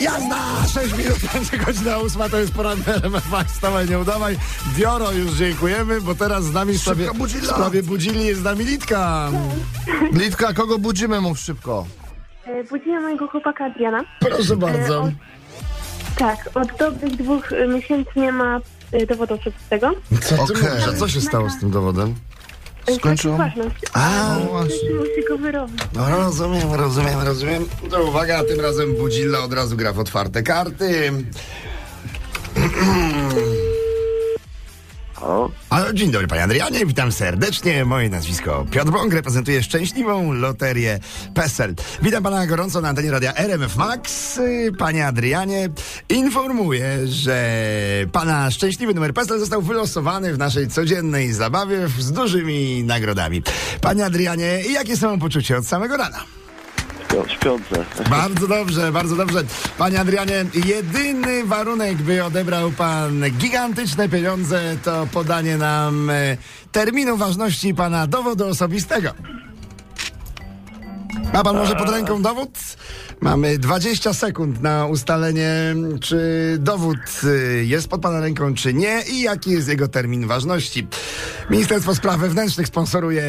Jazda! 6 minut będzie godzina ósma, to jest poranny RMF Max. Wstawaj, nie udawaj. Dioro, już dziękujemy, bo teraz z nami w sprawie, w budzili jest z nami Litka. Litka, kogo budzimy? Mów szybko. E, Budziłam mojego chłopaka Adriana. Proszę bardzo. od- Tak, od dobrych dwóch e, miesięcy nie ma e, dowodu osobistego. Co ty mówisz? A co się stało z tym dowodem? E, Skończył? traci ważność. A, No właśnie. No rozumiem, rozumiem, rozumiem. To uwaga, tym razem Budzilla od razu gra w otwarte karty. Dzień dobry, panie Adrianie, witam serdecznie. Moje nazwisko Piotr Bąk, reprezentuję szczęśliwą loterię PESEL. Witam pana gorąco na antenie radia RMF Max. Panie Adrianie, informuję, że pana szczęśliwy numer PESEL został wylosowany w naszej codziennej zabawie z dużymi nagrodami. Panie Adrianie, jakie są poczucie od samego rana? Śpią- śpiące. Bardzo dobrze, bardzo dobrze. Panie Adrianie, jedyny warunek, by odebrał pan gigantyczne pieniądze, to podanie nam e, terminu ważności pana dowodu osobistego. Ma pan może pod ręką dowód? Mamy 20 sekund na ustalenie, czy dowód y, jest pod pana ręką, czy nie i jaki jest jego termin ważności. Ministerstwo Spraw Wewnętrznych sponsoruje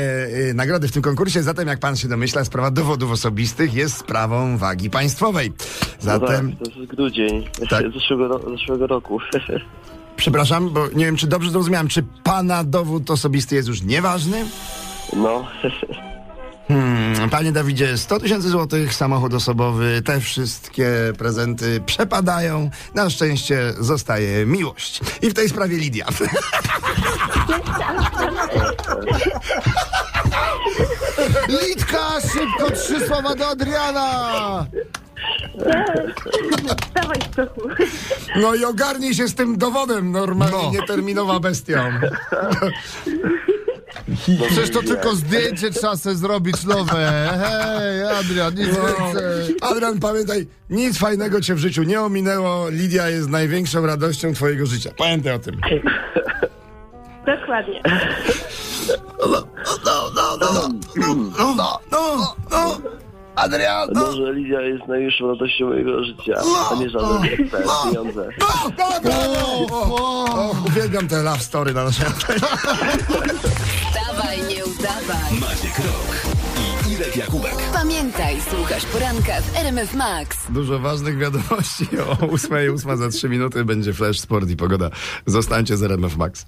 y, nagrody w tym konkursie, zatem jak pan się domyśla, sprawa dowodów osobistych jest sprawą wagi państwowej. Zatem, No tak, to jest grudzień Tak. zeszłego, zeszłego roku. przepraszam, bo nie wiem, czy dobrze zrozumiałem, czy pana dowód osobisty jest już nieważny? No, Hmm, panie Dawidzie, 100 tysięcy złotych, samochód osobowy, te wszystkie prezenty przepadają. Na szczęście zostaje miłość. I w tej sprawie Lidia. Litka, szybko, trzy słowa do Adriana! Dawaj stochu. No i ogarnij się z tym dowodem, normalnie No. nieterminowa bestia. Przecież to tylko zdjęcie trzeba sobie zrobić nowe. Hej, Adrian, nic więcej. Adrian, pamiętaj, nic fajnego cię w życiu nie ominęło. Lidia jest największą radością twojego życia. Pamiętaj o tym. Dokładnie. No, no, no. Adrian, no. może Lidia jest największą radością mojego życia, a nie żadne te pieniądze. No, no, no, no. Uwielbiam te love story na naszej Wstawaj, nie udawaj. Maciek Rok i Irek Jakubek. Pamiętaj, słuchasz poranka w RMF Max. Dużo ważnych wiadomości o 8.08 za 3 minuty będzie Flash Sport i pogoda. Zostańcie z RMF Max.